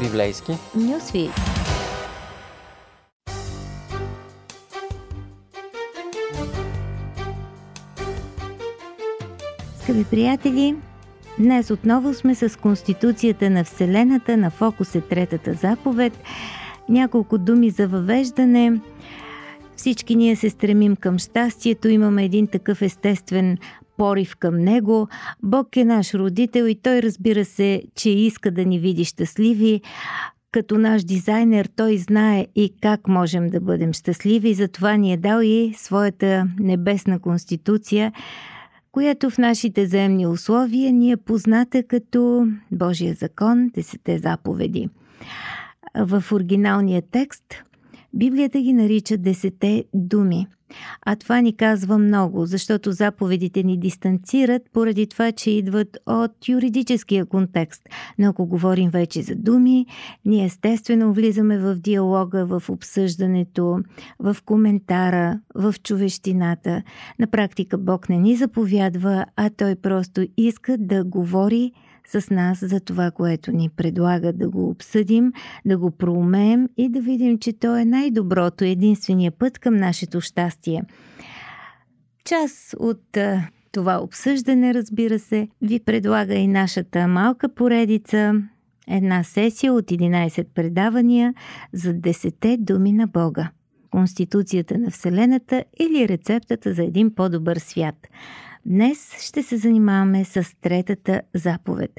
Библейски. Нюсвит. Скъпи приятели, днес отново сме с Конституцията на Вселената, на фокус е третата заповед. Няколко думи за въвеждане. Всички ние се стремим към щастието, имаме един такъв естествен порив към него. Бог е наш родител и той разбира се, че иска да ни види щастливи. Като наш дизайнер той знае и как можем да бъдем щастливи, затова ни е дал и своята небесна конституция, която в нашите земни условия ни е позната като Божия закон, десете заповеди. В оригиналния текст Библията ги нарича десете думи. А това ни казва много, защото заповедите ни дистанцират поради това, че идват от юридическия контекст. Но ако говорим вече за думи, ние естествено влизаме в диалога, в обсъждането, в коментара, в човещината. На практика Бог не ни заповядва, а Той просто иска да говори с нас за това, което ни предлага да го обсъдим, да го проумеем и да видим, че то е най-доброто, единствения път към нашето щастие. Част от това обсъждане, разбира се, ви предлага и нашата малка поредица, една сесия от 11 предавания за 10 думи на Бога. Конституцията на Вселената или рецептата за един по-добър свят – Днес ще се занимаваме с третата заповед.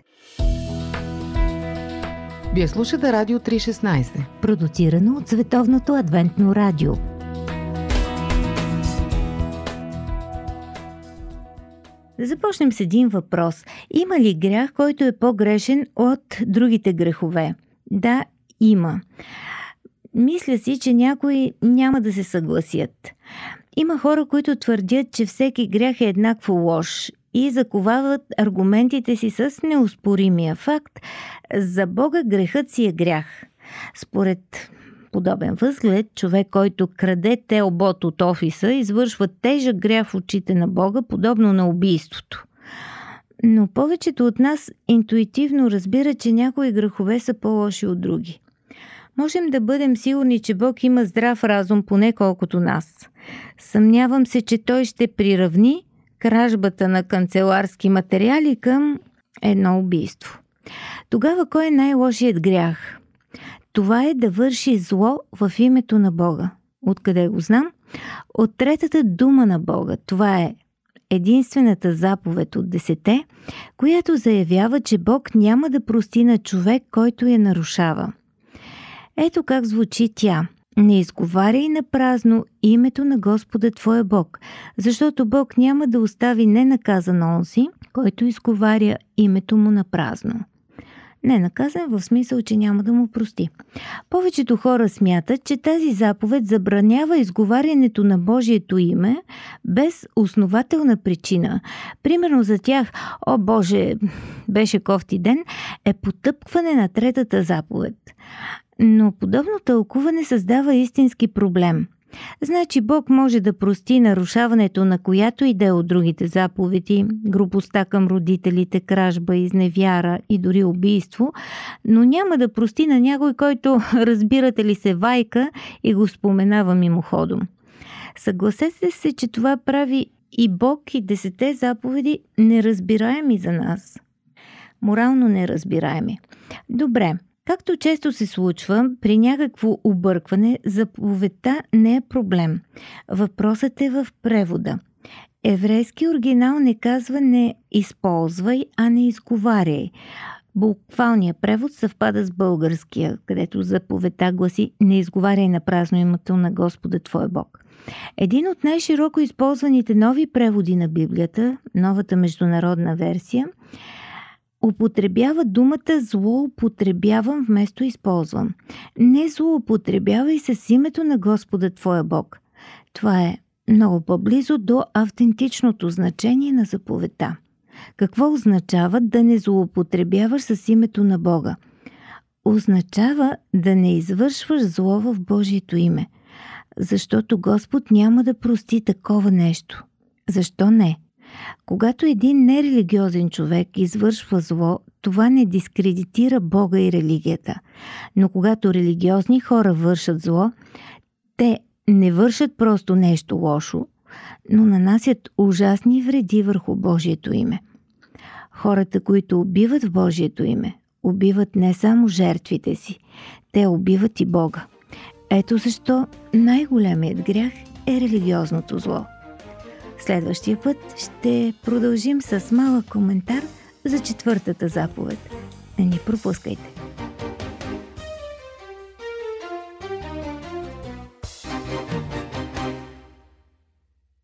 Вие слушате Радио 316, продуцирано от Световното адвентно радио. Да започнем с един въпрос. Има ли грях, който е по-грешен от другите грехове? Да, има. Мисля си, че някои няма да се съгласят. Има хора, които твърдят, че всеки грях е еднакво лош и заковават аргументите си с неуспоримия факт за Бога грехът си е грях. Според подобен възглед, човек, който краде телбот от офиса, извършва тежък грях в очите на Бога, подобно на убийството. Но повечето от нас интуитивно разбира, че някои грехове са по-лоши от други. Можем да бъдем сигурни, че Бог има здрав разум, поне колкото нас. Съмнявам се, че той ще приравни кражбата на канцеларски материали към едно убийство. Тогава кой е най-лошият грях? Това е да върши зло в името на Бога. Откъде го знам? От третата дума на Бога. Това е единствената заповед от десете, която заявява, че Бог няма да прости на човек, който я нарушава. Ето как звучи тя. Не изговаряй на празно името на Господа Твоя Бог, защото Бог няма да остави ненаказан онзи, който изговаря името му на празно. Не наказан в смисъл, че няма да му прости. Повечето хора смятат, че тази заповед забранява изговарянето на Божието име без основателна причина. Примерно за тях, о Боже, беше кофти ден, е потъпкване на третата заповед. Но подобно тълкуване създава истински проблем. Значи Бог може да прости нарушаването на която и да е от другите заповеди, грубостта към родителите, кражба, изневяра и дори убийство, но няма да прости на някой, който, разбирате ли се, вайка и го споменава мимоходом. Съгласете се, че това прави и Бог и десете заповеди неразбираеми за нас. Морално неразбираеми. Добре, Както често се случва, при някакво объркване заповедта не е проблем. Въпросът е в превода. Еврейски оригинал не казва не използвай, а не изговаряй. Буквалният превод съвпада с българския, където заповедта гласи не изговаряй на празно името на Господа Твой Бог. Един от най-широко използваните нови преводи на Библията, новата международна версия – употребява думата злоупотребявам вместо използвам. Не злоупотребявай с името на Господа Твоя Бог. Това е много по-близо до автентичното значение на заповедта. Какво означава да не злоупотребяваш с името на Бога? Означава да не извършваш зло в Божието име, защото Господ няма да прости такова нещо. Защо не? Когато един нерелигиозен човек извършва зло, това не дискредитира Бога и религията. Но когато религиозни хора вършат зло, те не вършат просто нещо лошо, но нанасят ужасни вреди върху Божието име. Хората, които убиват в Божието име, убиват не само жертвите си, те убиват и Бога. Ето защо най-големият грях е религиозното зло. Следващия път ще продължим с малък коментар за четвъртата заповед. Не ни пропускайте!